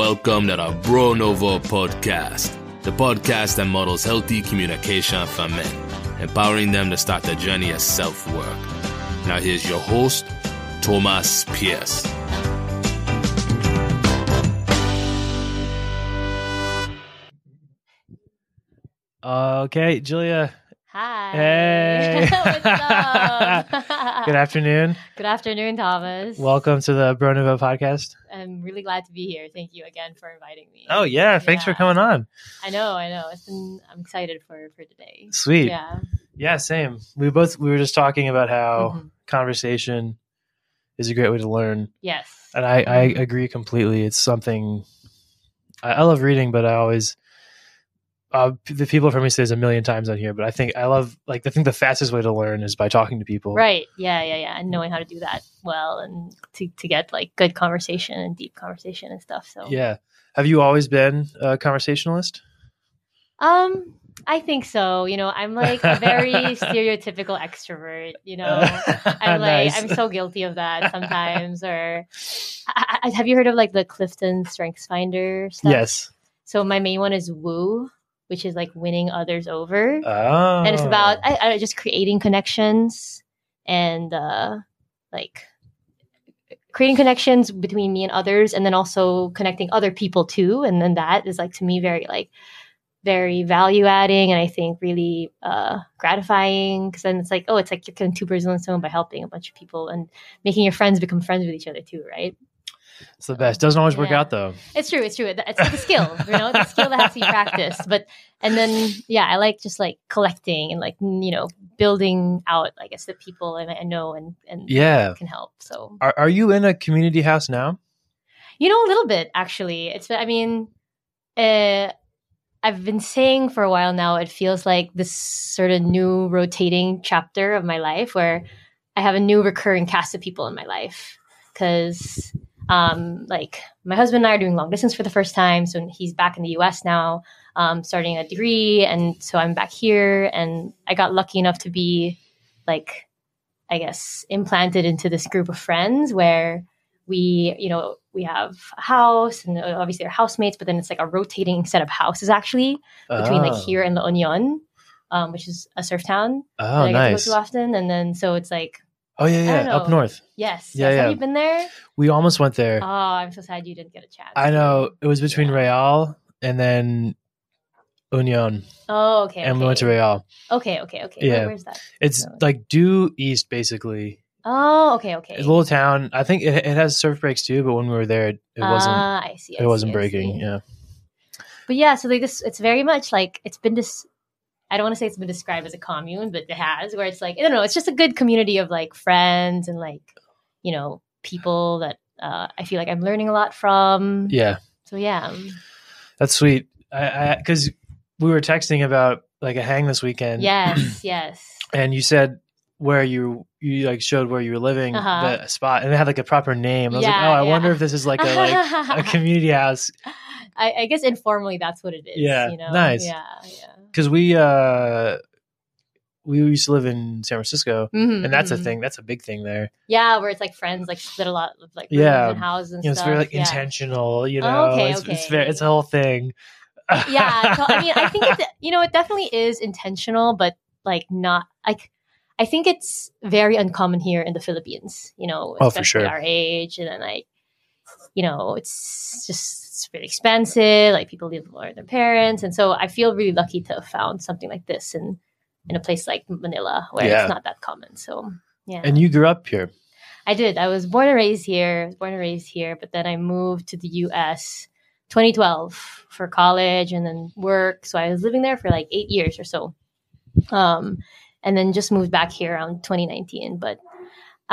welcomed to our Bro Nouveau podcast, the podcast that models healthy communication for men, empowering them to start their journey of self work. Now, here's your host, Thomas Pierce. Okay, Julia. Hi. Hey. What's up? Good afternoon. Good afternoon, Thomas. Welcome to the Bro Nouveau podcast. I'm really glad to be here. Thank you again for inviting me. Oh yeah, thanks for coming on. I know, I know. It's been, I'm excited for for today. Sweet. Yeah. Yeah, same. We both we were just talking about how Mhm. conversation is a great way to learn, Yes. and I I agree completely. It's something I, I love reading, but I always. Uh, the people have heard me say this a million times on here, but I think I love like I think the fastest way to learn is by talking to people. Right. Yeah, yeah, yeah. And knowing how to do that well and to, to get like good conversation and deep conversation and stuff. So Yeah. Have you always been a conversationalist? Um, I think so. You know, I'm like a very stereotypical extrovert. You know, I'm like Nice. I'm so guilty of that sometimes. Or I, I, have you heard of like the Clifton Strengths Finder stuff? Yes. So my main one is woo, which is like winning others over, Oh. and it's about I, I, just creating connections and uh like creating connections between me and others, and then also connecting other people too. And then that is like to me very like very value adding and I think really uh, gratifying because then it's like, oh, it's like you're killing two birds with one stone by helping a bunch of people and making your friends become friends with each other too, right? It's the best. Doesn't always work out though. It's true. It's true. It's the skill, you know, the skill that has to be practiced. But and then yeah, I like just like collecting and like you know building out, I guess, the people I, I know and and Yeah. can help. So Are, are you in a community house now? you know a little bit actually. It's I mean, uh, I've been saying for a while now. It feels like this sort of new rotating chapter of my life where I have a new recurring cast of people in my life because um, like my husband and I are doing long distance for the first time. So he's back in the US now, um, starting a degree. And so I'm back here. And I got lucky enough to be like, I guess, implanted into this group of friends where we, you know, we have a house and uh, obviously our housemates, but then it's like a rotating set of houses actually between like Oh. here and La Union, um, which is a surf town Oh, that I nice. to go to often. And then so it's like, Oh yeah, yeah. Up north. yes, Yeah, yes. yeah. Have you been there? We almost went there. Oh, I'm so sad you didn't get a chance. I know. It was between Yeah. Real and then Union, Oh, okay. and we okay. went to Real. Okay, okay, okay. Yeah. Where, where's that? It's No. like due east, basically. Oh, okay, okay. It's a little town. I think it, it has surf breaks too, but when we were there, it, it wasn't. Ah, I see. I it wasn't I breaking. see. Yeah. But yeah, so like this, it's very much like it's been this. I don't want to say it's been described as a commune, but it has, where it's like I don't know, it's just a good community of like friends and like you know people that uh, I feel like I'm learning a lot from. Yeah. So yeah, That's sweet. I because we were texting about like a hang this weekend. yes, yes. and you said where you you like showed where you were living Uh-huh. the spot and it had like a proper name. I was like, Yeah, oh, I yeah. wonder if this is like a like a community house I, I guess informally that's what it is. Yeah, you know? nice. Yeah, yeah. Because we uh we used to live in San Francisco Mhm, and that's a mhm. thing. That's a big thing there. Yeah, where it's like friends like split a lot of like Yeah. and houses and You know, it's very like yeah. intentional. You Oh, know, okay, it's, it's okay. very it's a whole thing. yeah so, i mean i think it's you know it definitely is intentional but like not like i think it's very uncommon here in the philippines you know Oh, for especially sure. our age and then like you know it's just it's really expensive like people live with their parents and so i feel really lucky to have found something like this in in a place like manila where Yeah. it's not that common so yeah and you grew up here. I did. I was born and raised here. Born and raised here, but then I moved to the US 2012 for college and then work. So I was living there for like eight years or so. Um, and then just moved back here around 2019. But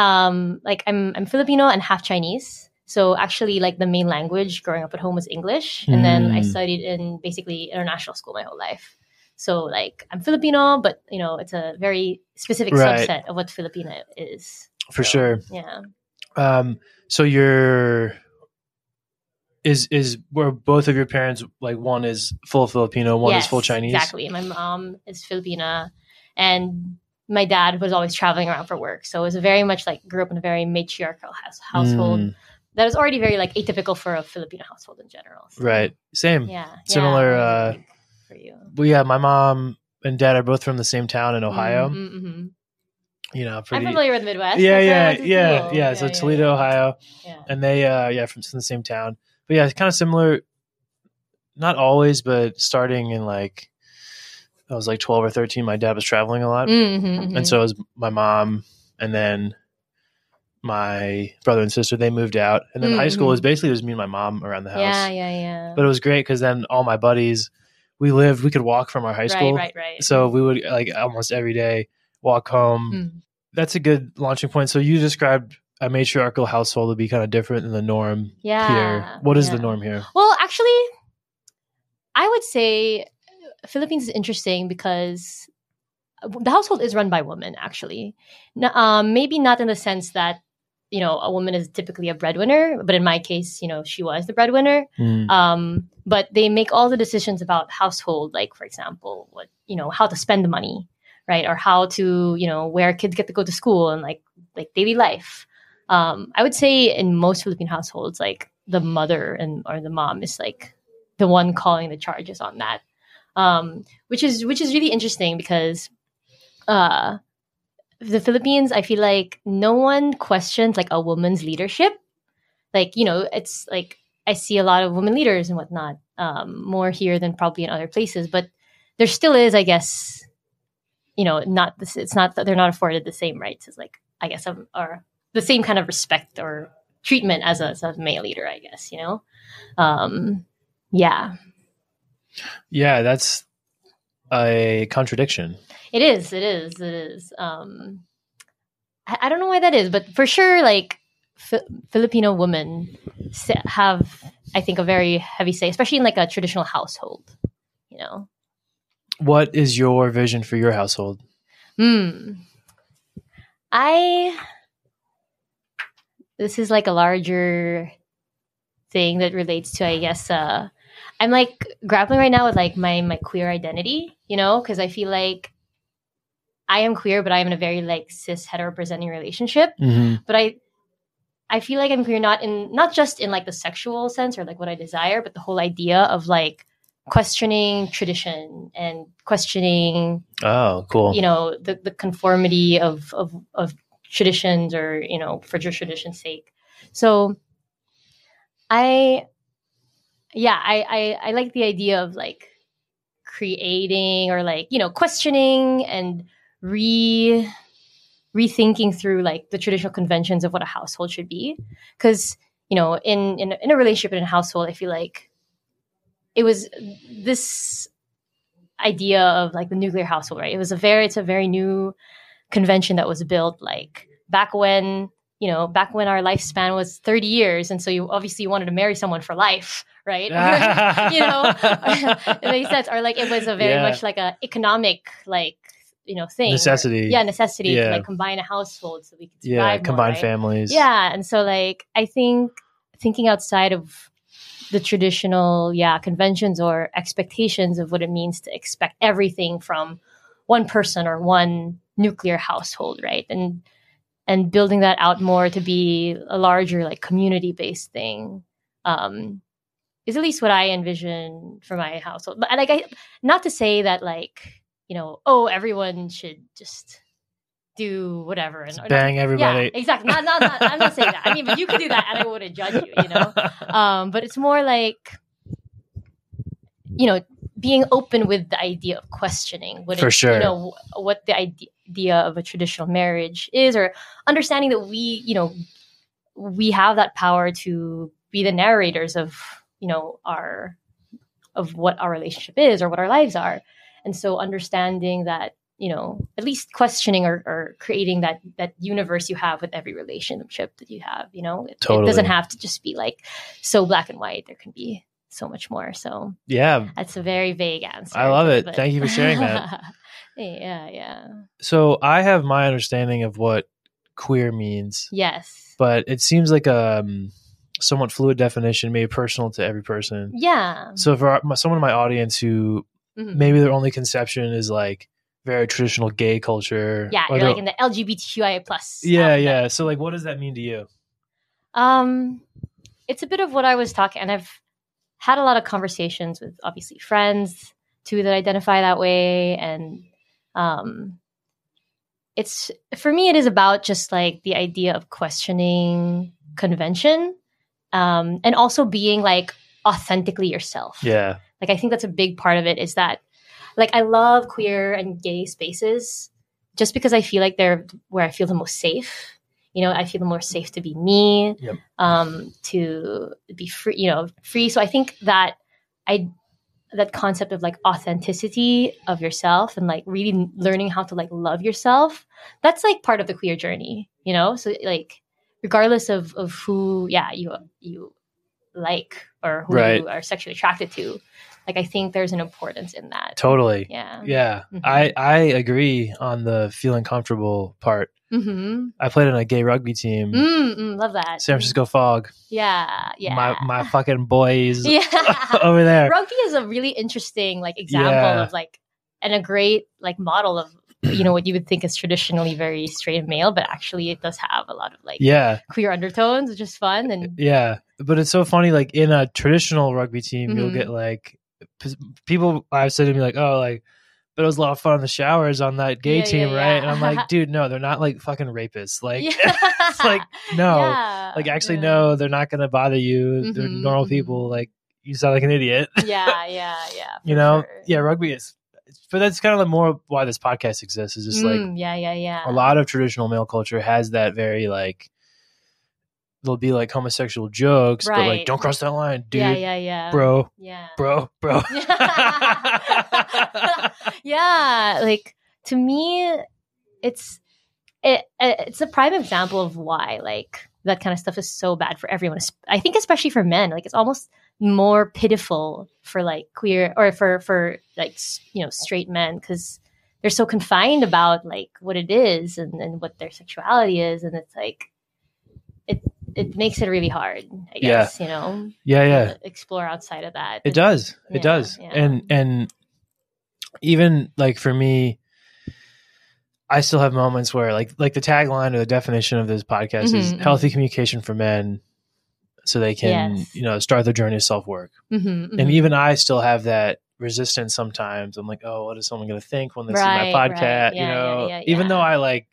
um, like I'm I'm Filipino and half Chinese. So actually like the main language growing up at home was English. And then I Mm. studied in basically international school my whole life. So like I'm Filipino, but you know, it's a very specific Right. subset of what Filipino is. For So, sure. Yeah. Um, so you're is is where both of your parents like one is full Filipino, one is full Chinese. Exactly. My mom is Filipina, and my dad was always traveling around for work. So it was very much like grew up in a very matriarchal house, household. Mm, that is already very like atypical for a Filipino household in general. So, Right. Same. Yeah. Similar, Yeah, uh, for you. Well, yeah, my mom and dad are both from the same town in Ohio. Mhm, mhm. You know, I'm familiar with the Midwest. yeah, That's where I yeah, yeah, school. yeah. So Toledo, Ohio, Yeah. and they, uh, yeah, from, the same town. But yeah, it's kind of similar. Not always, but starting in like, I was like twelve or thirteen. My dad was traveling a lot, Mhm, mhm. and so it was my mom, and then my brother and sister. They moved out, and then high school was basically just me and my mom around the house. yeah, yeah, yeah. But it was great because then all my buddies, we lived, we could walk from our high school. Right, right, right. So we would like almost every day walk home. Mm. That's a good launching point. So you described a matriarchal household to be kind of different than the norm yeah. here. What is the norm here? Well, actually, I would say Philippines is interesting because the household is run by women. Actually, um, maybe not in the sense that you know a woman is typically a breadwinner, but in my case, you know, she was the breadwinner. Mm. Um, but they make all the decisions about household, like for example, what you know, how to spend the money, right, or how to you know where kids get to go to school and like like daily life. Um, I would say in most Philippine households, like the mother and or the mom is like the one calling the charges on that, um, which is which is really interesting because uh, the Philippines, I feel like no one questions like a woman's leadership. Like you know, it's like I see a lot of women leaders and whatnot, um, more here than probably in other places. But there still is, I guess, you know, not this. It's not that they're not afforded the same rights as like I guess um, or the same kind of respect or treatment as a, as a male leader. I guess you know, um, yeah, Yeah, that's a contradiction. it is. It is. It is. Um, I, I don't know why that is, but for sure, like Fi- Filipino women have, I think, a very heavy say, especially in like a traditional household. You know. What is your vision for your household? Hmm. I. This is like a larger thing that relates to, I guess. Uh, I'm like grappling right now with like my my queer identity, you know, because I feel like I am queer, but I am in a very like cis hetero presenting relationship. Mm-hmm. But I, I feel like I'm queer not in not just in like the sexual sense or like what I desire, but the whole idea of like questioning tradition and questioning Oh, cool. you know the, the conformity of, of of traditions or you know for just tradition's sake so i yeah I, I i like the idea of like creating or like you know questioning and re rethinking through like the traditional conventions of what a household should be because you know in, in in a relationship in a household i feel like it was this idea of like the nuclear household, right? It was a very it's a very new convention that was built like back when you know back when our lifespan was 30 years and so you obviously you wanted to marry someone for life right you know it makes sense or like it was a very Yeah. much like a economic like you know thing where- Necessity. yeah necessity Yeah. to like combine a household so we could survive yeah, more, combined right? families. Yeah, and so like I think thinking outside of the traditional yeah conventions or expectations of what it means to expect everything from one person or one nuclear household, right? And and building that out more to be a larger like community based thing um, is at least what I envision for my household. But like I not to say that like you know oh everyone should just do whatever and Just or not- bang everybody. yeah, exactly. Not, not, not, I'm not saying that. I mean, but you could do that, and I wouldn't judge you. You know, um, but it's more like, you know, being open with the idea of questioning what For it- sure. you know what the idea of a traditional marriage is, or understanding that we, you know, we have that power to be the narrators of, you know, our of what our relationship is or what our lives are, and so understanding that you know at least questioning or, or creating that that universe you have with every relationship that you have you know it, it doesn't have to just be like so black and white. There can be so much more so yeah. that's a very vague answer I love it. but- Thank you for sharing that. yeah yeah So I have my understanding of what queer means, yes but it seems like a um, somewhat fluid definition, maybe personal to every person. yeah So for our, my, someone in my audience who Mhm. maybe their only conception is like very traditional gay culture. yeah or you're like in the lgbtqia plus yeah, yeah. So like, what does that mean to you? Um, it's a bit of what I was talking, and I've had a lot of conversations with obviously friends too that identify that way, and um, it's for me, it is about just like the idea of questioning convention, um, and also being like authentically yourself. Yeah. Like I think that's a big part of it is that like I love queer and gay spaces just because I feel like they're where I feel the most safe. You know, I feel more safe to be me, Yep. um, to be free, you know, free. So I think that I that concept of like authenticity of yourself and like really learning how to like love yourself, that's like part of the queer journey, you know? So like regardless of of who yeah, you you like or who Right. you are sexually attracted to, like I think there's an importance in that. Totally. Yeah. Yeah. Mhm. I I agree on the feeling comfortable part. Mm-hmm. I played on a gay rugby team. Mm, mm, love that. San Francisco Fog. Yeah. Yeah. My my fucking boys yeah. over there. Rugby is a really interesting like example Yeah. of like and a great like model of you know what you would think is traditionally very straight and male, but actually it does have a lot of like Yeah. queer undertones, which is fun and Yeah. But it's so funny like in a traditional rugby team you'll Mhm. get like people I've said to me like, "Oh, like but it was a lot of fun in the showers on that gay Yeah, yeah, team, right?" yeah. And I'm like, "Dude, no, they're not like fucking rapists." Like yeah. it's like no. Yeah, Like actually yeah. no, they're not going to bother you. They're Mhm, normal mhm. people. Like you sound like an idiot. Yeah, yeah, yeah. you know? sure. Yeah, rugby is but that's kind of like more why this podcast exists is just like Mm, yeah, yeah, yeah. a lot of traditional male culture has that very like there'll be like homosexual jokes, but like don't cross that line, dude, yeah, yeah, yeah. bro, Yeah. bro, bro. yeah, like to me, it's it, it's a prime example of why like that kind of stuff is so bad for everyone. I think especially for men, like it's almost more pitiful for like queer or for for like you know straight men because they're so confined about like what it is and, and what their sexuality is, and it's like it makes it really hard. I Yeah. guess you know yeah, yeah. explore outside of that. It does. It Yeah, does. yeah. And and even like for me I still have moments where like like the tagline or the definition of this podcast is Mhm, healthy communication for men so they can, Yes. you know, start their journey of self-work. Mhm, And mhm. even I still have that resistance sometimes. I'm like, "Oh, what is someone going to think when they see Right, my right. podcast?" you Yeah, know, yeah, yeah, even yeah. though I like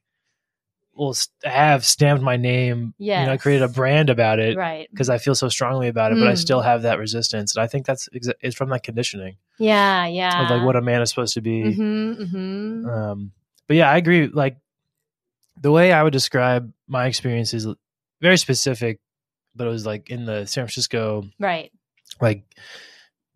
will have stamped my name, you know, Yes. created a brand about it right. because I feel so strongly about it, but I Mm. still have that resistance. And I think that's exa- it's from that conditioning Yeah, yeah. of like what a man is supposed to be. Mm-hmm, mm-hmm. Um, but yeah, I agree. Like the way I would describe my experience is very specific, but it was like in the San Francisco right. like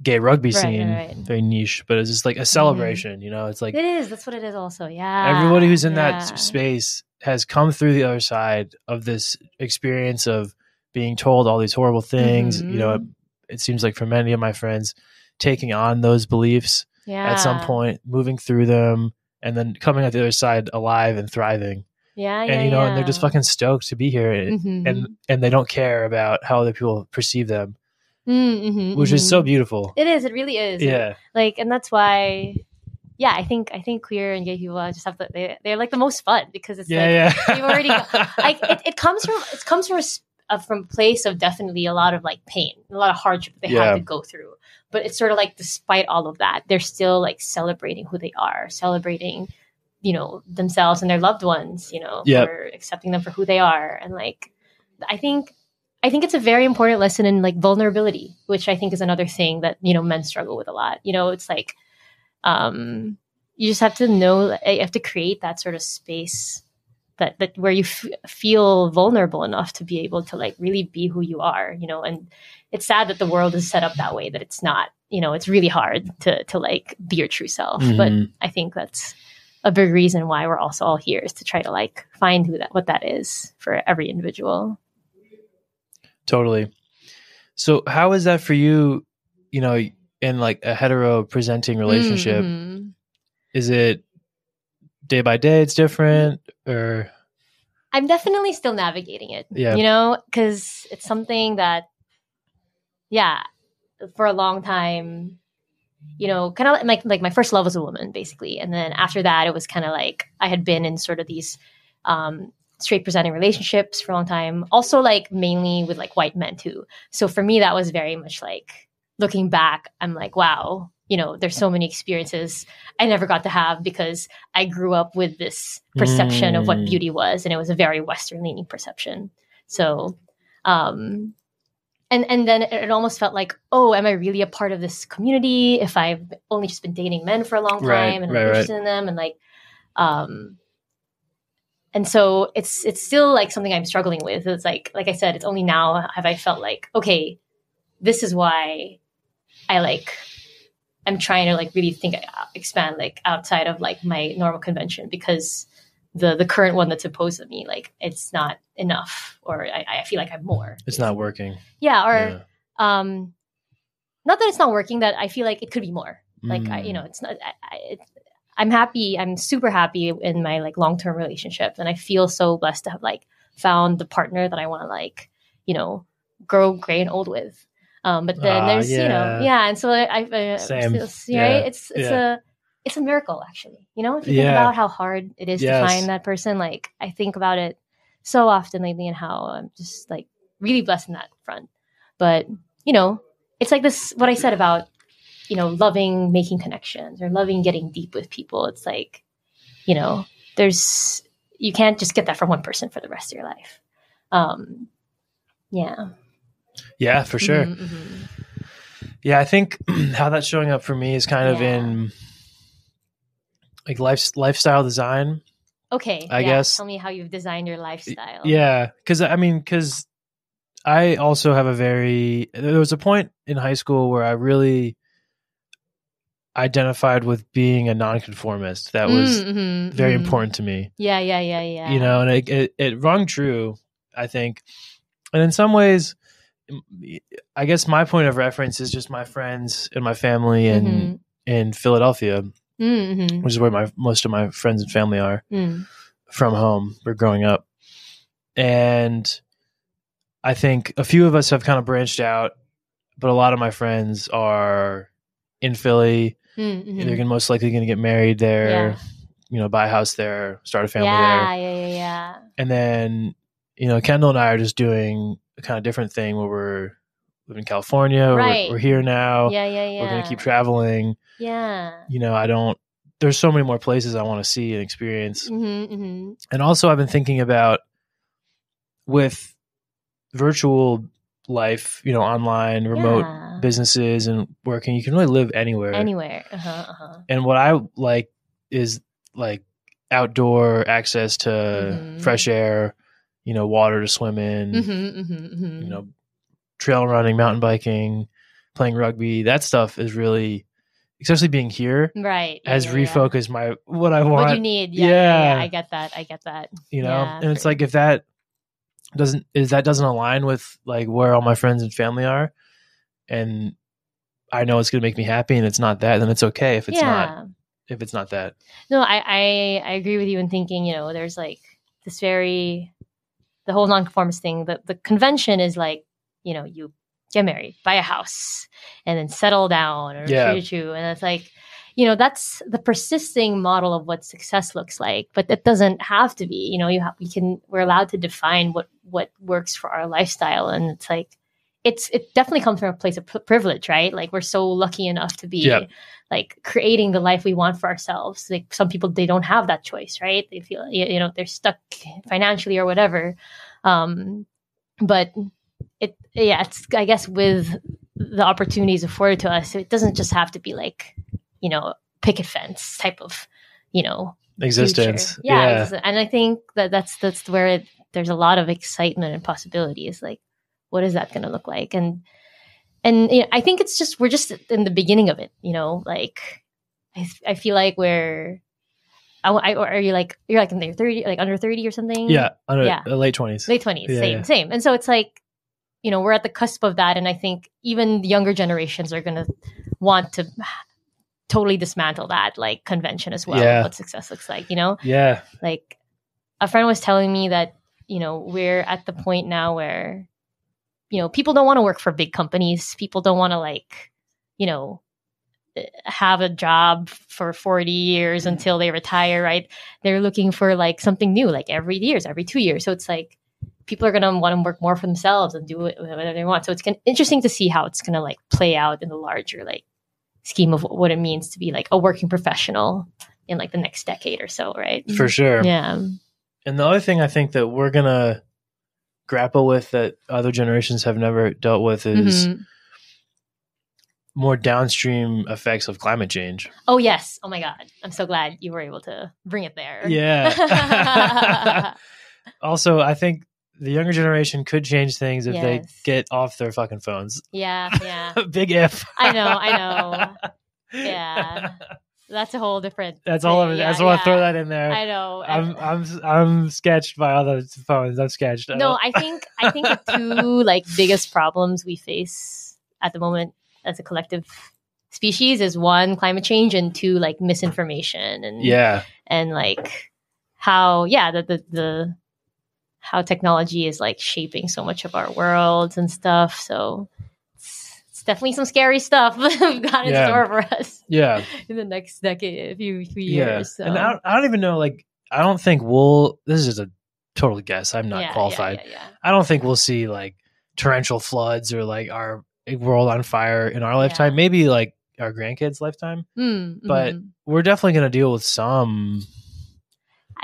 gay rugby Right, right, scene, right. very niche, but it's just like a celebration. You know, it's like it is. That's what it is. Also, yeah. everybody who's in yeah. that space has come through the other side of this experience of being told all these horrible things. You know, it, Mhm. it seems like for many of my friends, taking on those beliefs yeah. at some point, moving through them, and then coming out the other side alive and thriving. Yeah, yeah. and you know, yeah. and they're just fucking stoked to be here, and Mhm. and, and they don't care about how other people perceive them, Mm, mhm, which is so mhm. beautiful. It is. It really is. yeah, Like, and that's why. Yeah, I think I think queer and gay people just have to. They, they're like the most fun because it's like yeah, yeah. we've already like it, it comes from it comes from a, from place of definitely a lot of like pain, a lot of hardship they Yeah. have to go through. But it's sort of like despite all of that, they're still like celebrating who they are, celebrating, you know, themselves and their loved ones, you know, Yep. for accepting them for who they are. And like I think I think it's a very important lesson in like vulnerability, which I think is another thing that, you know, men struggle with a lot. You know, it's like um you just have to know you have to create that sort of space that that where you f- feel vulnerable enough to be able to like really be who you are you know and it's sad that the world is set up that way that it's not you know it's really hard to to like be your true self but Mhm. i think that's a big reason why we're also all here is to try to like find who that what that is for every individual Totally. So how is that for you, you know, in like a hetero presenting relationship? Mhm. Is it day by day it's different or I'm definitely still navigating it. Yeah. You know, because it's something that, yeah, for a long time, you know, kind of like like my first love was a woman, basically, and then after that, it was kind of like I had been in sort of these um, straight presenting relationships for a long time. Also, like mainly with like white men too. So for me, that was very much like looking back. I'm like, wow, you know, there's so many experiences I never got to have because I grew up with this perception of what Mm. beauty was, and it was a very Western leaning perception. So, um, and and then it, almost felt like, oh, am I really a part of this community if I've only just been dating men for a long time Right, and I'm right, right. interested in them and like, um, and so it's it's still like something I'm struggling with. It's like like I said, it's only now have I felt like okay, this is why I like I'm trying to like really think uh, expand like outside of like my normal convention because the the current one that's imposed on me like it's not enough or I, I feel like I'm more. It's not working. Yeah, or Yeah. um, not that it's not working. That I feel like it could be more. Like I, you Mm. know, it's not. I, I, I'm happy. I'm super happy in my like long term relationship, and I feel so blessed to have like found the partner that I want to like, you know, grow gray and old with. Um, but then Ah, there's you know, yeah. yeah, and so I, I uh, Same. still- Yeah, right? It's it's yeah. a it's a miracle actually. You know, if you think about how hard it is Yes. to find that person, like I think about it so often lately and how I'm just like really blessed in that front. But you know, it's like this what I said about you know loving making connections or loving getting deep with people. It's like you know, there's you can't just get that from one person for the rest of your life. Um, yeah, Yeah, for sure. Mhm, mhm. Yeah, I think how that's showing up for me is kind of Yeah. in like life lifestyle design. Okay, I yeah, guess- Tell me how you've designed your lifestyle. Yeah, because I mean, because I also have a very. There was a point in high school where I really identified with being a nonconformist. That was Mm, mhm, very mhm. important to me. Yeah, yeah, yeah, yeah. You know, and it, it it rung true. I think, and in some ways, I guess my point of reference is just my friends and my family in Mhm. in Philadelphia, Mm, mhm, which is where my most of my friends and family are mm. from home. We're growing up, and I think a few of us have kind of branched out, but a lot of my friends are in Philly. Mm, mhm. They're gonna, most likely going to get married there. Yeah. You know, buy a house there, start a family yeah, there, yeah, yeah, yeah. and then you know, Kendall and I are just doing a kind of different thing where we're living in California. Right. We're, we're here now. Yeah, yeah, yeah. We're gonna keep traveling. Yeah. You know, I don't. There's so many more places I want to see and experience. Mm-hmm, mm-hmm. and also i've been thinking about with virtual life you know online remote Yeah. businesses and working you can really live anywhere Anywhere. Uh huh. Uh huh. and what i like is like outdoor access to Mhm. fresh air you know water to swim in Mm-hmm, mm-hmm, mm-hmm. you know trail running mountain biking playing rugby that stuff is really especially being here right. yeah, has yeah, yeah. refocused my what i want What you need. Yeah, yeah. yeah, Yeah. I get that. I get that. you know Yeah, and it's like if that doesn't is that doesn't align with like where all my friends and family are and i know it's going to make me happy and it's not that then it's okay if it's yeah. not if it's not that No, I, I I agree with you in thinking, you know, there's like this very the whole nonconformist thing, the the convention is like, you know, you get married, buy a house, and then settle down or Yeah. And it's like, you know, that's the persisting model of what success looks like. But that doesn't have to be. You know, you have we can we're allowed to define what what works for our lifestyle. And it's like it's it definitely comes from a place of p- privilege, right? Like we're so lucky enough to be Yeah. like creating the life we want for ourselves. Like some people, they don't have that choice, right? They feel you you know they're stuck financially or whatever. Um, but it yeah, it's I guess with the opportunities afforded to us, it doesn't just have to be like you know picket fence type of you know existence. Yeah, yeah and I think that that's that's where it, there's a lot of excitement and possibilities. Like, what is that going to look like? And and you know, I think it's just we're just in the beginning of it. You know, like I I feel like we're. I, I, or are you like you're like in your thirty, like under thirty or something? yeah, under, Yeah. uh, late 20s late twenties, Yeah, same, yeah. same. And so it's like, you know, we're at the cusp of that, and I think even the younger generations are going to want to totally dismantle that like convention as well. Yeah. What success looks like, you know yeah like a friend was telling me that you know we're at the point now where you know people don't want to work for big companies people don't want to like you know eh, have a job for 40 years until they retire, right? They're looking for like something new, like every years, every two years. So it's like people are going to want to work more for themselves and do whatever they want. So it's gonna, interesting to see how it's going to like play out in the larger like scheme of what it means to be like a working professional in like the next decade or so, right? For sure. Yeah. And the other thing I think that we're gonna grapple with that other generations have never dealt with is Mhm. more downstream effects of climate change. Oh yes. Oh my god. I'm so glad you were able to bring it there. Yeah. also, I think the younger generation could change things if they get off their fucking phones. yeah, yeah. Big if. I know, I know. Yeah. That's a whole different That's all. Of it. Yeah, I just want yeah. to throw that in there. I know. I'm I'm I'm sketched by all those phones. I'm sketched. no, I think I think the two like biggest problems we face at the moment as a collective species is one climate change and two like misinformation and yeah, and like how yeah the the, the how technology is like shaping so much of our worlds and stuff so it's, it's definitely some scary stuff we've got in Yeah. store for us yeah, in the next decade few few yeah. years so. And I don't, I don't even know. Like, I don't think we'll. This is a total guess. I'm not Yeah, qualified. yeah, yeah. I don't think we'll see like torrential floods or like our world on fire in our lifetime. Maybe like our grandkids' lifetime. Mm, But- mhm. We're definitely going to deal with some.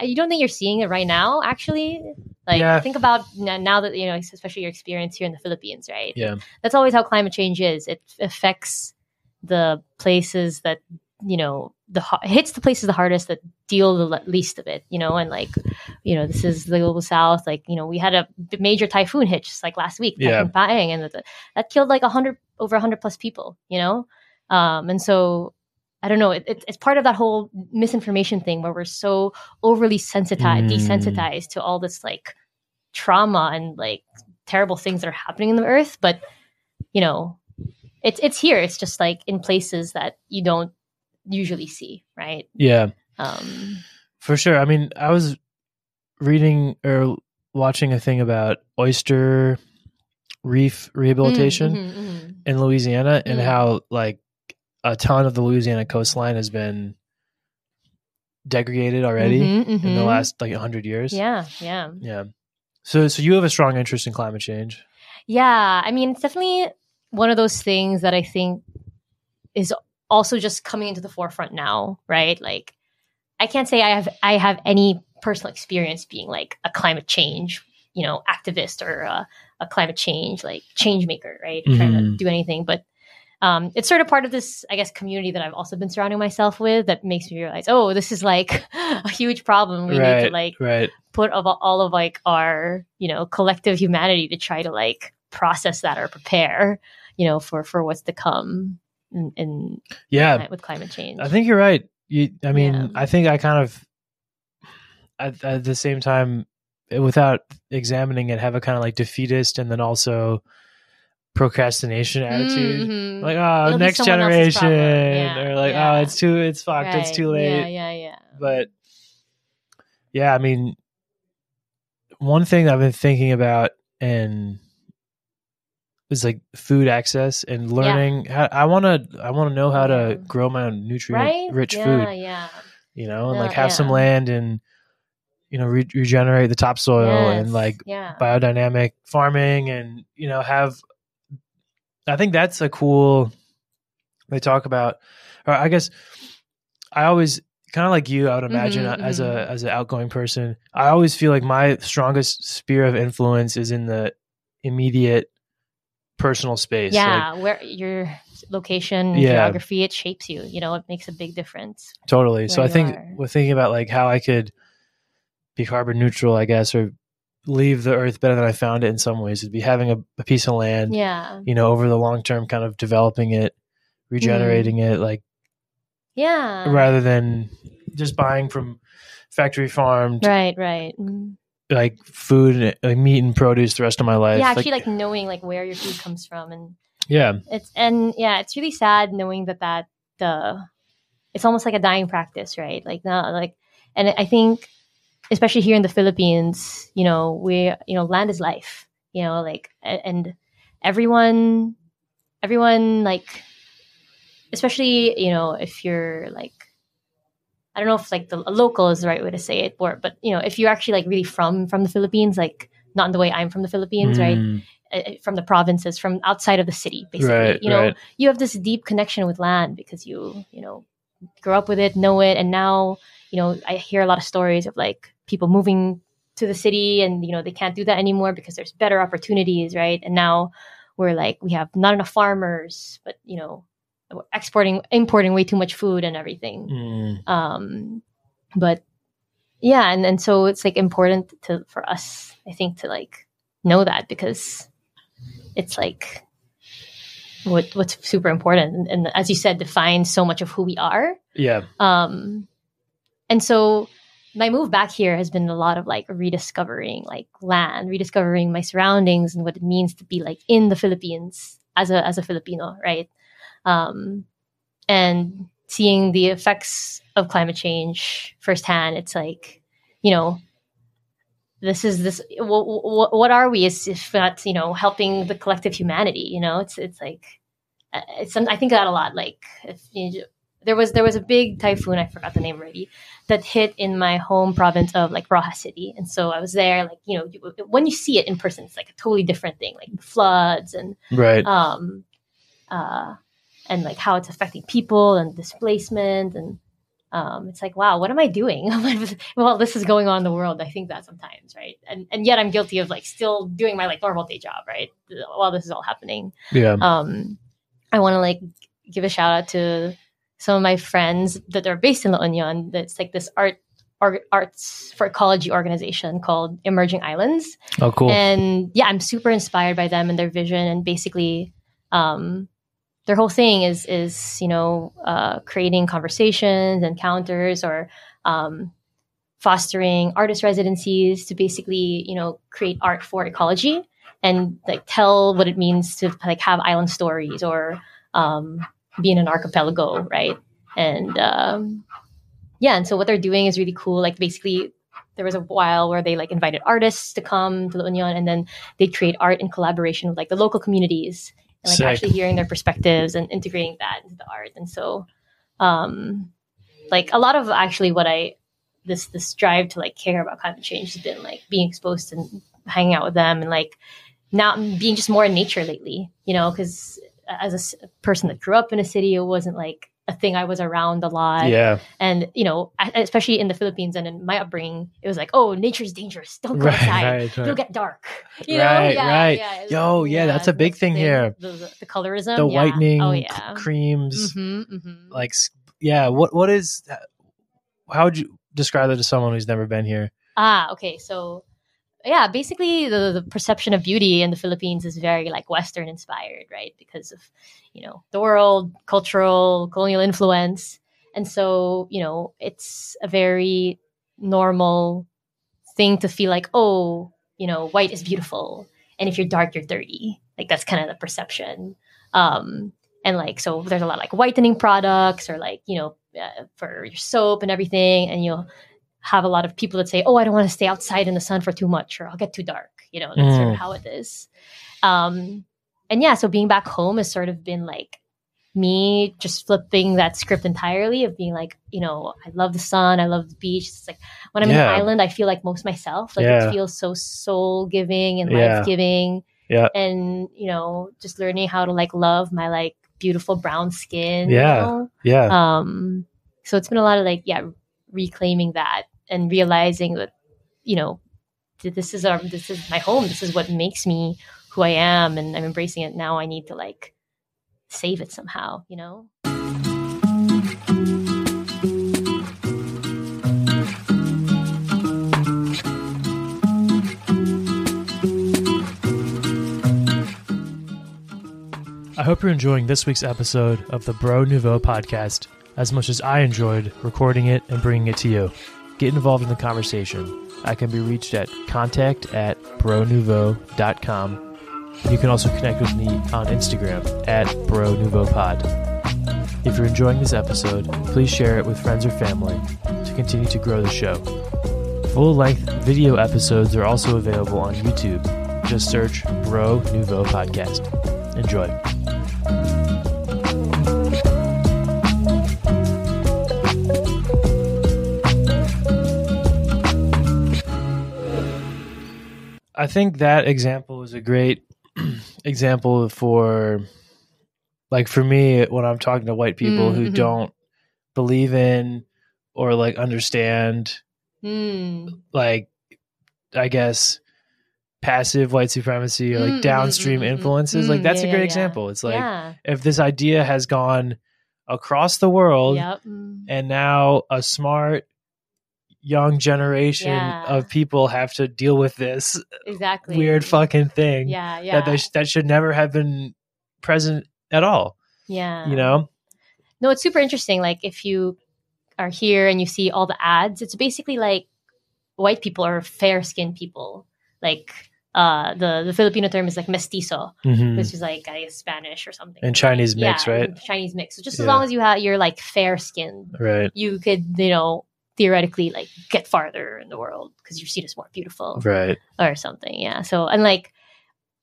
You don't think you're seeing it right now actually like Yeah. think about now that you know especially your experience here in the philippines right Yeah. that's always how climate change is it affects the places that you know the hits the places the hardest that deal the least of it you know and like you know this is the global south like you know we had a major typhoon hit just like last week Yeah. Paeng, and that, that killed like a 100 over 100 plus people you know um and so I don't know. It, it, it's part of that whole misinformation thing where we're so overly sensitized, Mm. desensitized to all this like trauma and like terrible things that are happening in the earth. But you know, it's it's here. It's just like in places that you don't usually see, right? Yeah, Um, for sure. I mean, I was reading or watching a thing about oyster reef rehabilitation. mm, mhm, mhm. in Louisiana and Mm. how like a ton of the Louisiana coastline has been degraded already Mhm, in the mhm. last like 100 years. Yeah, yeah. Yeah. So so you have a strong interest in climate change. Yeah, I mean, it's definitely one of those things that I think is also just coming into the forefront now, right? Like, I can't say I have I have any personal experience being like a climate change, you know, activist or a, a climate change like change maker, right? Trying to Mhm. do anything, but um, it's sort of part of this, I guess, community that I've also been surrounding myself with that makes me realize, oh, this is like a huge problem. We need to like right. put of all of like our you know collective humanity to try to like process that or prepare you know for for what's to come in, in Yeah. with climate change I think you're right. You I mean, Yeah. I think I kind of at, at the same time without examining it have a kind of like defeatist and then also procrastination attitude. Mhm. Like, oh, It'll next generation. Yeah, or like, yeah. oh, it's too it's fucked, it's too late. yeah yeah yeah but yeah, I mean, one thing I've been thinking about and is like food access and learning. How, I want to, I want to know how to grow my own nutrient right rich yeah food. yeah You know, and Yeah, like have some land and you know re- regenerate the topsoil and like yeah biodynamic farming and you know have. I think that's a cool. They talk about, or I guess, I always kind of like you. I would imagine Mhm, as a mhm. as an outgoing person, I always feel like my strongest sphere of influence is in the immediate personal space. Like, yeah where your location Yeah. geography it shapes you you know it makes a big difference totally. So I think are. we're thinking about like how I could be carbon neutral, I guess, or leave the earth better than I found it in some ways. It'd be having a, a piece of land, yeah you know, over the long term, kind of developing it, regenerating it, like yeah rather than just buying from factory farmed right right Mm. like food, like meat and produce the rest of my life. yeah actually like, knowing like where your food comes from and yeah, it's and yeah it's really sad knowing that that uh it's almost like a dying practice right like not like and i think especially here in the philippines you know we you know land is life you know like and everyone everyone like especially you know if you're like I don't know if like the local is the right way to say it, or but you know if you're actually like really from from the Philippines, like not in the way I'm from the Philippines, right? Mm, uh, from the provinces, from outside of the city, basically. Right, you know, right. you have this deep connection with land because you, you know, grow up with it, know it, and now, you know, I hear a lot of stories of like people moving to the city, and you know, they can't do that anymore because there's better opportunities, right? And now we're like we have not enough farmers, but you know, we're exporting, importing way too much food and everything. mm. Um, but yeah, and and so it's like important to for us, I think, to like know that because it's like what what's super important and, and as you said defines so much of who we are Yeah. um and so my move back here has been a lot of like rediscovering like land rediscovering my surroundings and what it means to be like in the philippines as a as a filipino right? Um and seeing the effects of climate change firsthand it's like you know this is this what, what are we as if not you know helping the collective humanity you know? It's it's like uh, it's i think that a lot like if you, there was there was a big typhoon i forgot the name already that hit in my home province of like Roxas City. And so i was there like you know you- when you see it in person it's like a totally different thing like floods and Right. um uh and like how it's affecting people and displacement and um it's like wow what am i doing? Well this is going on in the world. I think that sometimes right? And and yet i'm guilty of like still doing my like normal day job right while this is all happening. Yeah. um i want to like give a shout out to some of my friends that are based in La Union that's like this art or, arts for ecology organization called emerging islands oh, cool. and yeah i'm super inspired by them and their vision and basically um their whole thing is is you know uh, creating conversations encounters or um, fostering artist residencies to basically you know create art for ecology and like tell what it means to like have island stories or um, be in an archipelago right and um, yeah and so what they're doing is really cool like basically there was a while where they like invited artists to come to La Union and then they'd create art in collaboration with like the local communities and like Sick. actually hearing their perspectives and integrating that into the art. And so um like a lot of actually what I this this drive to like care about climate change has been like being exposed and hanging out with them and like not being just more in nature lately, you know, because as a person that grew up in a city, it wasn't like a thing I was around a lot yeah. and you know especially in the philippines and in my upbringing it was like oh nature's dangerous don't go Right, outside right, it'll get dark you Right, know yeah, right. yeah, Yo, yeah, that's a big the thing here. the, the, the colorism The yeah. whitening oh c- yeah creams, Mhm, mhm. like, yeah. What What is? that? How would you describe that to someone who's never been here? ah okay so yeah basically the, the perception of beauty in the philippines is very like western inspired right? Because of you know the world cultural colonial influence. And so you know it's a very normal thing to feel like oh you know white is beautiful. And if you're dark you're dirty. Like that's kind of the perception. Um and like so there's a lot of like whitening products or like you know uh, for your soap and everything. And you'll have a lot of people that say oh i don't want to stay outside in the sun for too much or i'll get too dark you know that's sort Mm. of how it is um and yeah so being back home has sort of been like me just flipping that script entirely of being like you know i love the sun i love the beach it's like when i'm Yeah. in the island i feel like most myself like Yeah. it feels so soul giving and Yeah. life giving Yeah. and you know just learning how to like love my like beautiful brown skin Yeah. you know? Yeah. um so it's been a lot of like yeah reclaiming that and realizing that you know this is our this is my home. This is what makes me who i am and i'm embracing it. Now i need to like save it somehow you know? I hope you're enjoying this week's episode of the Bro Nouveau podcast as much as I enjoyed recording it and bringing it to you. Get involved in the conversation. I can be reached at contact at bronouveau.com. You can also connect with me on Instagram at Bro Nouveau Pod. If you're enjoying this episode, please share it with friends or family to continue to grow the show. Full length video episodes are also available on YouTube. Just search Bro Nouveau Podcast. Enjoy. I think that example is a great example for like for me when I'm talking to white people who Mhm. don't believe in or like understand Mm. like I guess passive white supremacy or like Mm, mm, downstream mm, mm, mm. influences. Like Mm, that's yeah, a great yeah, example. It's like yeah. if this idea has gone across the world Yep. Mm. and now a smart young generation Yeah. of people have to deal with this Exactly. weird fucking thing Yeah. Yeah. that they sh- that should never have been present at all yeah. you know No, it's super interesting. Like if you are here and you see all the ads, it's basically like white people or fair skinned people. Like uh the the Filipino term is like mestizo, Mhm. which is like I guess Spanish or something. and chinese mix yeah, right Chinese mix. So just as Yeah. long as you have you're like fair skinned, right you could, you know, theoretically like get farther in the world because you're seen as more beautiful right or something. Yeah. So and like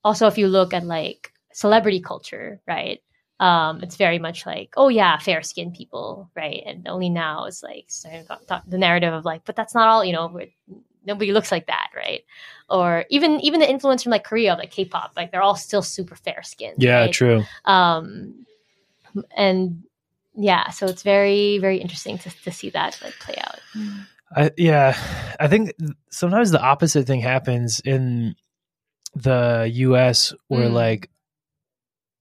also if you look at like celebrity culture, right? Um, it's very much like, oh yeah, fair skinned people, right? And only now it's like starting to talk- talk- the narrative of like, but that's not all, you know, nobody looks like that, right? Or even even the influence from like Korea, like K-pop, like they're all still super fair skinned. yeah right? true Um, and yeah, so it's very very interesting to to see that like play out. I, yeah i think sometimes the opposite thing happens in the us where Mm. like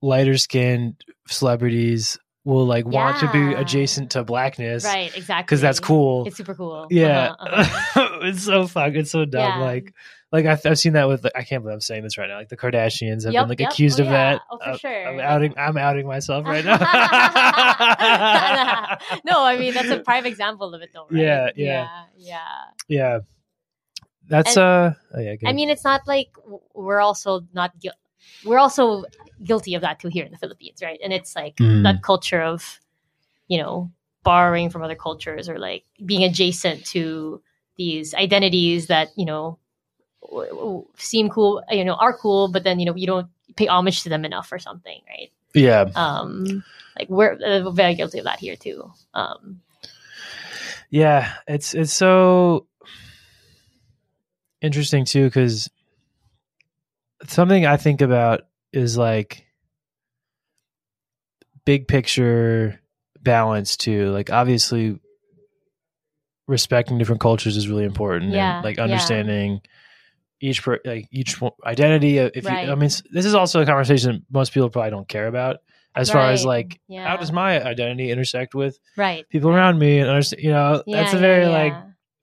lighter skinned celebrities will like want to be adjacent to blackness Right, exactly. because that's cool It's super cool. Yeah, Uh-huh, uh-huh. it's so fuck. It's so dumb. Yeah. Like, like I've, I've seen that with. I can't believe I'm saying this right now. Like the Kardashians have Yep, been like yep. accused Oh, of yeah. that. Oh, for Uh, sure. I'm outing. I'm outing myself right now. no, I mean that's a prime example of it, though. Right? Yeah, yeah. yeah, yeah, that's And- uh. Oh yeah. I mean, it's not like we're also not guil- we're also guilty of that too here in the Philippines, right? And it's like Mm. that culture of, you know, borrowing from other cultures or like being adjacent to these identities that you know seem cool, you know, are cool, but then you know you don't pay homage to them enough or something, right? yeah. um like we're uh, very guilty of that here too um Yeah, it's it's so interesting too because something I think about is like big picture balance too. Like obviously, respecting different cultures is really important. Yeah, and like yeah. Each per, like each identity. If Right. you, I mean, this is also a conversation most people probably don't care about. As far as like yeah how does my identity intersect with right people around me and understand, you know, Yeah, that's a very yeah. like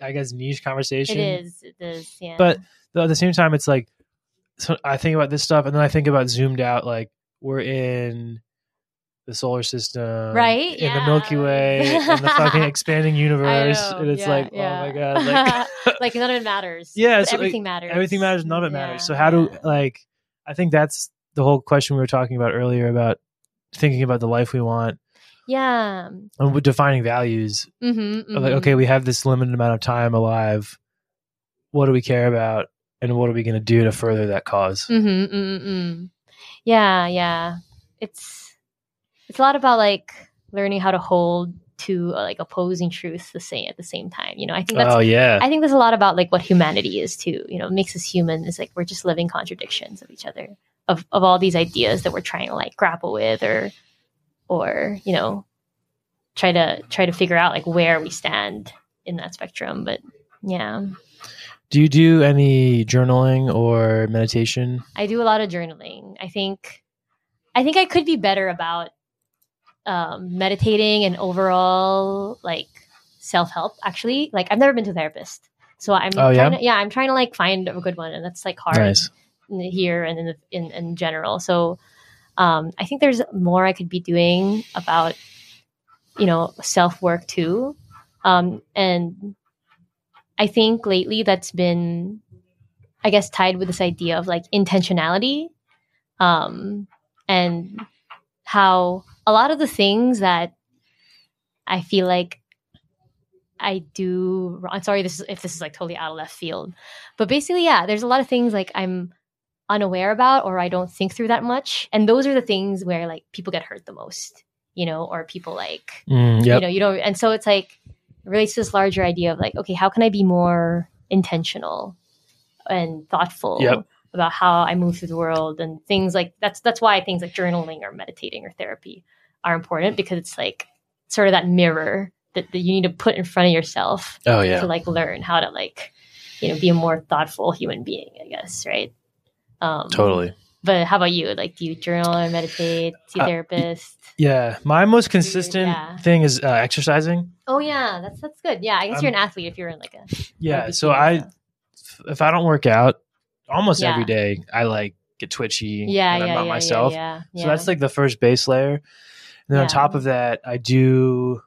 I guess niche conversation. it is it is yeah But though at the same time, it's like so I think about this stuff, and then I think about zoomed out. Like we're in the solar system, Right, In the Milky. Way, in the fucking expanding universe, and it's yeah, like, yeah. oh my god, like like none of it matters Yeah, But it's like everything matters everything matters, none of it Yeah, matters. So how do like? I think that's the whole question we were talking about earlier about thinking about the life we want yeah and defining values. mm-hmm, of Like, okay, we have this limited amount of time alive. What do we care about, and what are we going to do to further that cause? mm-hmm, mm-hmm. yeah yeah it's it's a lot about like learning how to hold to uh, like opposing truths the same at the same time you know i think that's oh yeah, I think there's a lot about like what humanity is too. You know, makes us human is like we're just living contradictions of each other, of of all these ideas that we're trying to like grapple with or or, you know, try to try to figure out like where we stand in that spectrum. But yeah. Do you do any journaling or meditation? I do a lot of journaling. I think I think I could be better about um, meditating and overall like self help. Actually, like I've never been to a therapist, so I'm Oh, yeah? trying to, yeah I'm trying to like find a good one, and that's like hard Nice. in the- here and in the, in in general. So um, I think there's more I could be doing about you know self work too, um, and I think lately that's been I guess tied with this idea of like intentionality, um, and how a lot of the things that I feel like I do. I'm sorry, this is, if this is like totally out of left field, but basically, yeah, there's a lot of things like I'm unaware about or I don't think through that much, and those are the things where like people get hurt the most, you know, or people like Mm, yep. you know you don't and so it's like it relates to this larger idea of like okay how can i be more intentional and thoughtful Yep. about how I move through the world and things like that's that's why things like journaling or meditating or therapy are important because it's like sort of that mirror that, that you need to put in front of yourself Oh yeah. to like learn how to like you know be a more thoughtful human being i guess right um Totally. but how about you like do you journal or meditate see a Uh, therapist Yeah. My most consistent yeah. thing is uh, exercising. oh yeah that's that's good yeah i guess I'm- you're an athlete if you're in like a Yeah. So I, stuff. if I don't work out, almost Yeah. every day, I like get twitchy. yeah and yeah I'm not yeah, myself. yeah, yeah, So that's like the first base layer. And then on top of that, I do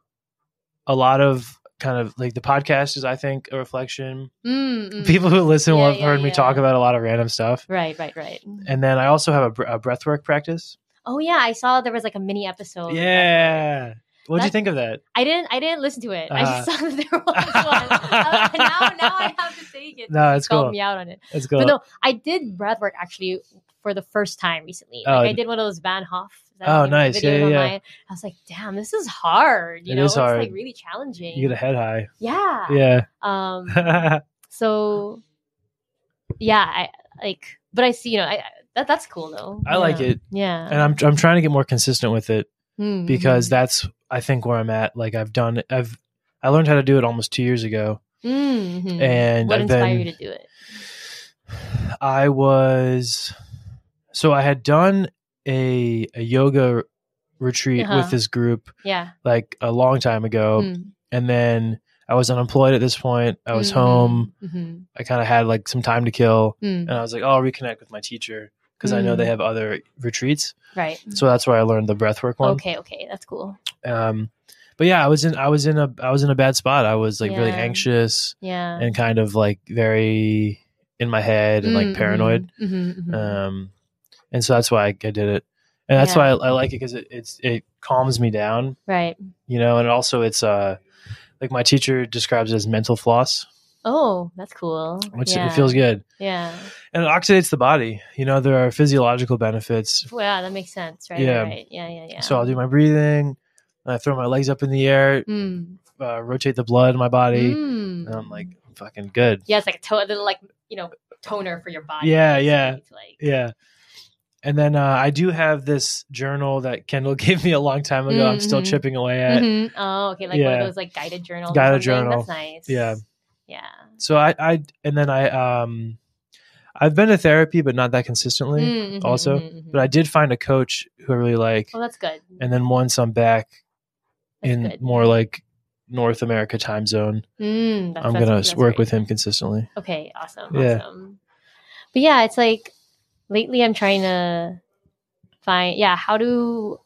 a lot of kind of like the podcast is, I think, a reflection. Mm, mm. People who listen will Yeah, have yeah, heard me yeah. talk about a lot of random stuff. right right right And then I also have a, a breathwork practice. oh yeah i saw there was like a mini episode yeah. What'd you think of that? I didn't. I didn't listen to it. I just Uh-huh. saw that there was one. Uh, now, now I have to take it. No, it's called cool. me out on it. Let's go. But no, I did breathwork actually for the first time recently. Oh, Like I did one of those Wim Hof. Oh, the name of the nice. Yeah, yeah, yeah. I was like, damn, this is hard. You It know, is hard. it's like really challenging. you get a head high. yeah. Yeah. Um. so, yeah, I like, but I see. You know, I that that's cool though. I like it. Yeah. and I'm I'm trying to get more consistent with it Mhm. because that's I think where I'm at. Like I've done. I've I learned how to do it almost two years ago, Mhm. and what I've inspired been. you to do it? I was so I had done a a yoga retreat Uh-huh. with this group Yeah. like a long time ago, Mm. and then I was unemployed at this point. I was Mhm. home. Mhm. I kind of had like some time to kill, Mm. and I was like, oh, I'll reconnect with my teacher because I know they Mm. have other retreats. Right. So that's where I learned the breathwork one. Okay. Okay. That's cool. um but yeah i was in i was in a i was in a bad spot i was like really anxious Yeah. and kind of like very in my head and like Mm, paranoid mhm, mhm, mhm. um and so that's why i, I did it and that's Yeah. why I, I like it because it, it's it calms me down right. you know and also it's uh like my teacher describes it as mental floss Oh, that's cool. which yeah. it feels good Yeah. and it oxidates the body you know there are physiological benefits Well, yeah, that makes sense, right? Yeah. Right. Yeah. Yeah. Yeah. so i'll do my breathing and i throw my legs up in the air Mm. uh, rotate the blood in my body Mm. and i'm like fucking good yeah, it's like a, to- little like you know toner for your body. Yeah, yeah. like, Yeah. And then uh, I do have this journal that Kendall gave me a long time ago. I'm still Mhm. chipping away at. mhm. Oh, okay. Like one of those like guided journals. Guided journal. That's nice. Yeah. Yeah. So I, I, and then I, um, I've been to therapy, but not that consistently. Mhm, also, mhm, mhm. But I did find a coach who I really like. oh, that's good. And then once I'm back That's in good. more like North America time zone, Mm, that's, I'm that's- gonna work great. with him consistently. Okay, awesome. Yeah. Awesome. But yeah, it's like lately I'm trying to find yeah, how do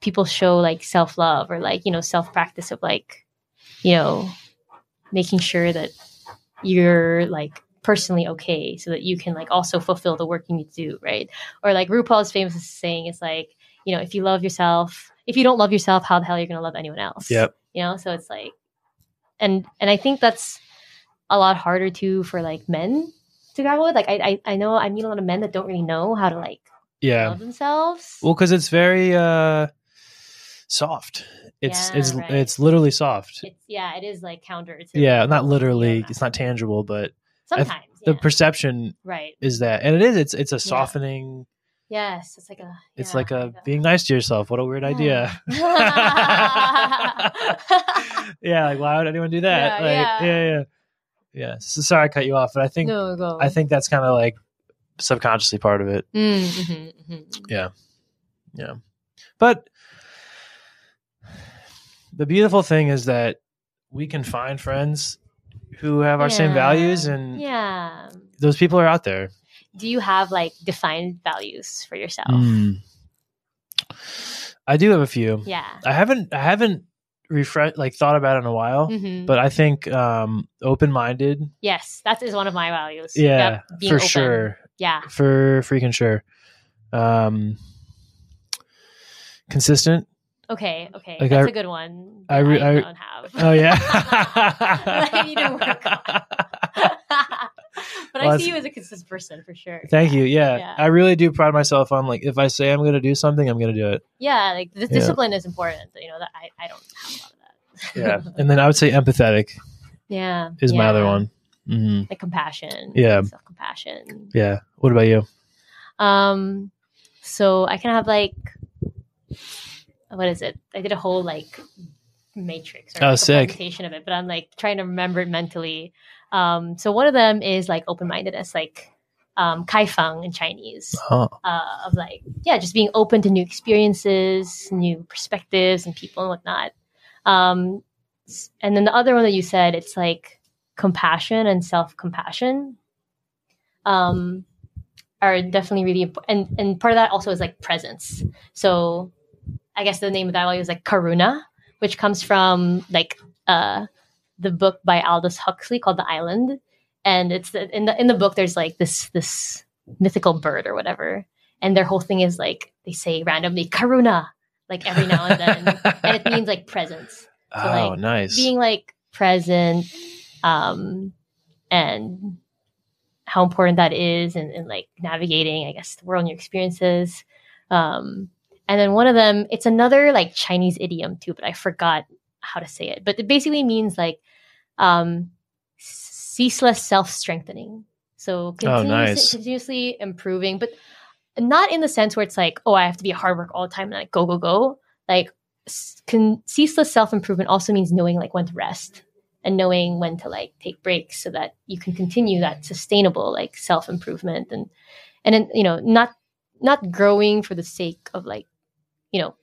people show like self love or like, you know, self practice of like, you know, making sure that you're like personally okay so that you can like also fulfill the work you need to do, right? Or like RuPaul's famous saying is like, you know, if you love yourself, if you don't love yourself, how the hell are you gonna love anyone else? Yep. You know, so it's like and and I think that's a lot harder too for like men to grapple with. Like I, I I know I meet a lot of men that don't really know how to like Yeah. love themselves. Well, because it's very uh, soft. It's Yeah, it's right. it's literally soft. it's yeah, it is like counter to yeah, not literally. Yeah. It's not tangible, but I th- sometimes the perception right. is that, and it is. It's it's a softening. Yes, it's like a It's like a being nice to yourself. What a weird idea. Yeah. yeah, like why would anyone do that? Yeah, like, yeah. yeah, yeah, yeah. So, sorry, I cut you off, but I think no go. I think that's kind of like subconsciously part of it. Mm, mhm, mhm. Yeah, but the beautiful thing is that we can find friends who have our same values, and yeah. those people are out there. Do you have like defined values for yourself? Mm. I do have a few. Yeah. I haven't I haven't refresh like thought about it in a while, Mhm. but I think um open minded. Yes, that is one of my values. Yeah, for open. sure. Yeah. For freaking sure. Um consistent. Okay. Okay. Like, That's I- a good one. I re- I, I- don't have. Oh yeah. I need to work on. but Well, I see you as a consistent person for sure. Thank you. Yeah. Yeah. I really do pride myself on like if I say I'm gonna do something, I'm gonna do it. Yeah, like the Yeah. discipline is important. You know that I, I don't have a lot of that. Yeah. and then I would say empathetic yeah. is my other yeah. one. hmm like compassion, Yeah. self compassion. Yeah. What about you? Um, so I can have like, what is it? I did a whole like matrix or Oh, like, a sick. presentation of it, but I'm like trying to remember it mentally. Um, so one of them is like open mindedness, like um, kaifang in Chinese, Oh, uh, of like yeah, just being open to new experiences, new perspectives, and people and whatnot. Um, and then the other one that you said, it's like compassion and self compassion. Um, are definitely really important, and and part of that also is like presence. So, I guess the name of that value is like karuna, which comes from like uh the book by Aldous Huxley called The Island, and it's the, in the in the book there's like this this mythical bird or whatever, and their whole thing is like they say randomly karuna like every now and then, and it means like presence. Oh, like, nice. being like present um and how important that is and, and like navigating i guess the world and your experiences. Um and then one of them it's another like chinese idiom too but i forgot how to say it. But it basically means like um ceaseless self-strengthening so continuous, nice. continuously improving but not in the sense where it's like oh i have to be a hard work all the time and like go go go like con- ceaseless self-improvement also means knowing like when to rest and knowing when to like take breaks so that you can continue that sustainable like self-improvement and and then you know not not growing for the sake of like you know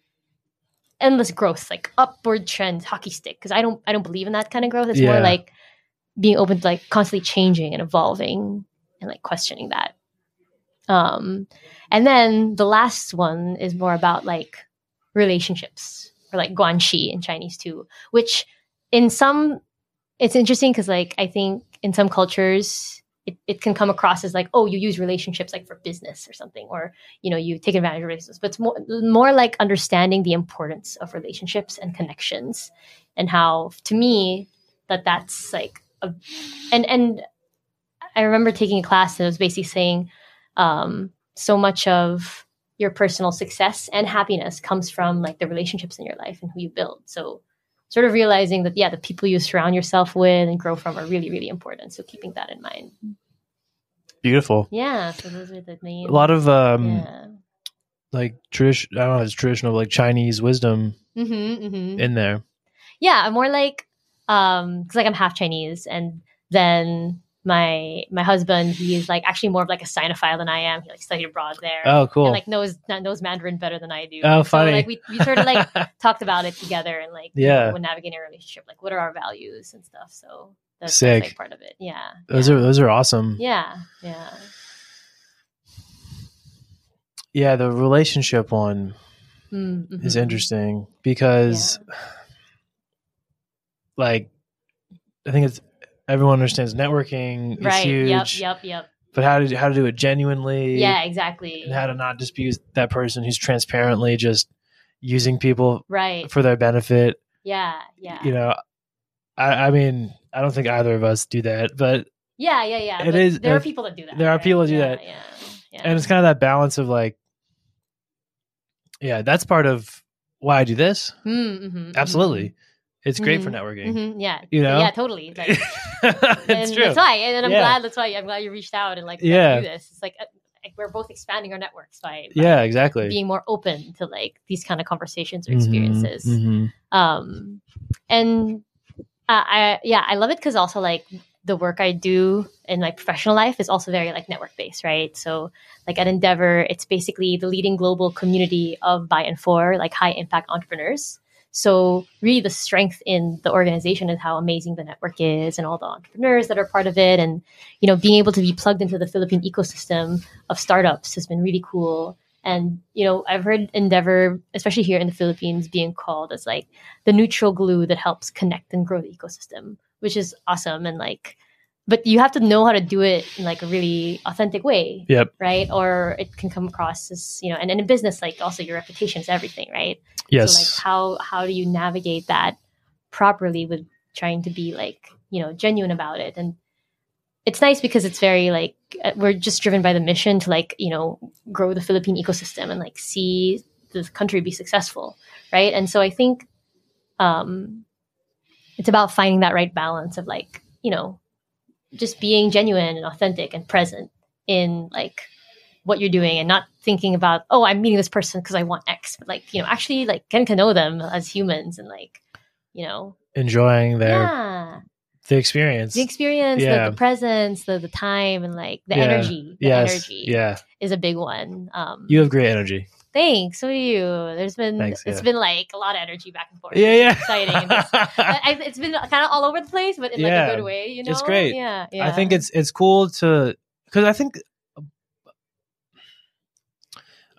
endless growth like upward trend hockey stick because i don't i don't believe in that kind of growth it's Yeah. more like being open to like constantly changing and evolving and like questioning that um and then the last one is more about like relationships or like guanxi in chinese too which in some it's interesting because like i think in some cultures it, it can come across as like oh you use relationships like for business or something or you know you take advantage of relationships. But it's more, more like understanding the importance of relationships and connections and how to me that that's like a, and and i remember taking a class that was basically saying um so much of your personal success and happiness comes from like the relationships in your life and who you build. So sort of realizing that yeah the people you surround yourself with and grow from are really really important. So keeping that in mind Beautiful. yeah so those are the main A lot of um yeah like tradition. I don't know. It's traditional like Chinese wisdom mm-hmm, mm-hmm. in there. yeah i'm more like um because like i'm half chinese and then my my husband he's like actually more of like a sinophile than i am he like studied abroad there Oh, cool. and like knows knows mandarin better than i do Oh, so funny. like we, we sort of like talked about it together and like you Yeah. know, when navigating a relationship like what are our values and stuff so that's, Sick. that's like part of it yeah those yeah. are those are awesome. yeah yeah Yeah, the relationship one Mm, is interesting because like I think it's everyone understands networking is right huge. yep yep yep But how to how to do it genuinely yeah exactly and how to not just be that person who's transparently just using people right for their benefit. yeah yeah You know, I, I mean, I don't think either of us do that, but yeah yeah yeah It is- there uh, are people that do that there are right? people that do yeah, that. yeah yeah and it's kind of that balance of like, yeah, that's part of why I do this. Mm, mhm, Absolutely, it's great for Mhm. networking. mhm, mhm, yeah You know? yeah totally like, it's and true. that's why and i'm Yeah. glad that's why i'm glad you reached out and like Yeah. do this it's like, uh, like we're both expanding our networks by, by Yeah, exactly. being more open to like these kind of conversations or Mhm, experiences mhm. um and uh, i yeah i love it because also like the work i do in my professional life is also very like network based right? So like at endeavor it's basically the leading global community of by and for like high impact entrepreneurs. So really the strength in the organization is how amazing the network is and all the entrepreneurs that are part of it. And you know being able to be plugged into the philippine ecosystem of startups has been really cool and you know i've heard endeavor especially here in the philippines being called as like the neutral glue that helps connect and grow the ecosystem which is awesome and like but you have to know how to do it in like a really authentic way Yep. right or it can come across as you know and, and in business like also your reputation is everything right Yes. so like how how do you navigate that properly with trying to be like you know genuine about it and it's nice because it's very like uh, we're just driven by the mission to like you know grow the philippine ecosystem and like see the country be successful right? And so i think um it's about finding that right balance of like you know just being genuine and authentic and present in like what you're doing and not thinking about oh i'm meeting this person because i want x but like you know actually like getting to know them as humans and like you know. Enjoying their yeah the experience. the experience Yeah. the, the presence the, the time and like the Yeah. energy the yes. energy Yeah. is a big one um You have great energy. thanks so do you there's been Thanks, it's yeah. been like a lot of energy back and forth Yeah, It's yeah. exciting it's, I, I- it's been kind of all over the place but in like a good way you know It's great. yeah yeah I think it's it's cool to because I think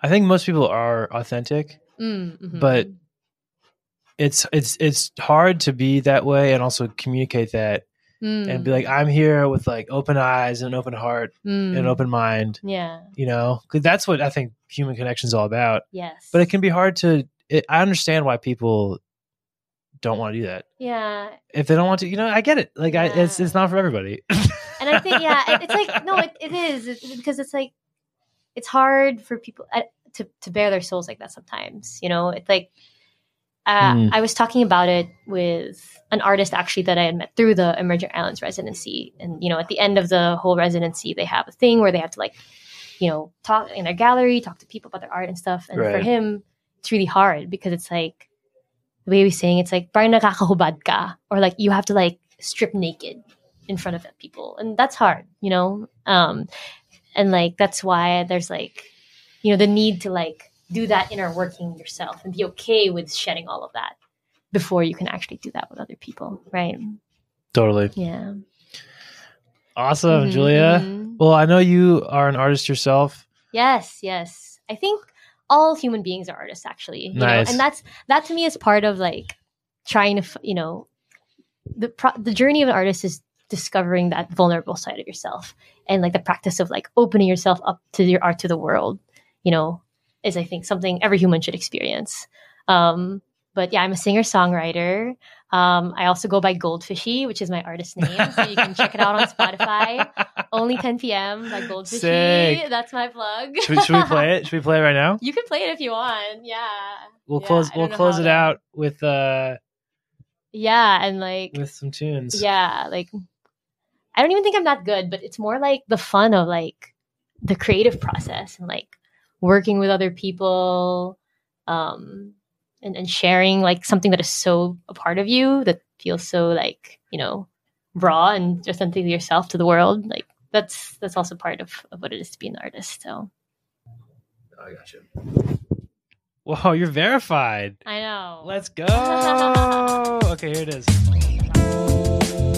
I think most people are authentic. Mm, mhm. but It's it's it's hard to be that way and also communicate that Mm, and be like I'm here with like open eyes and an open heart mm, and an open mind. yeah You know, because that's what I think human connection is all about. yes But it can be hard to. It, I understand why people don't want to do that. yeah If they don't want to, you know, I get it. Like, I, it's it's not for everybody. and I think yeah, it, it's like no, it, it is it's, because it's like it's hard for people uh, to to bear their souls like that sometimes. You know, it's like uh, Mm. I was talking about it with an artist actually that I had met through the Emerging Islands residency, and you know, at the end of the whole residency, they have a thing where they have to like, you know, talk in their gallery, talk to people about their art and stuff. And for him, it's really hard because it's like the way he was saying it's like parang nakakahubad ka or like you have to like strip naked in front of people and that's hard you know um and like that's why there's like you know the need to like do that inner working yourself and be okay with shedding all of that before you can actually do that with other people right totally yeah awesome, Mhm, Julia. mhm. Well, I know you are an artist yourself. Yes, yes. I think all human beings are artists, actually. You Nice. know? And that's that to me is part of like trying to, you know, the pro- the journey of an artist is discovering that vulnerable side of yourself and like the practice of like opening yourself up to your art to the world. You know, is I think something every human should experience. Um, but yeah, I'm a singer songwriter. Um, I also go by Goldfishy, which is my artist name, so you can check it out on Spotify. Only 10 p.m. by Goldfishy. Sick. That's my plug. Should we, should we play it? Should we play it right now? You can play it if you want. Yeah. We'll Yeah, close. We'll close it out with uh Yeah, and like with some tunes. yeah, like I don't even think I'm that good, but it's more like the fun of like the creative process and like working with other people um and, and sharing like something that is so a part of you that feels so like, you know, raw and just something to yourself to the world. Like that's that's also part of, of what it is to be an artist. So I got you. Whoa, you're verified. I know. Let's go. okay, here it is.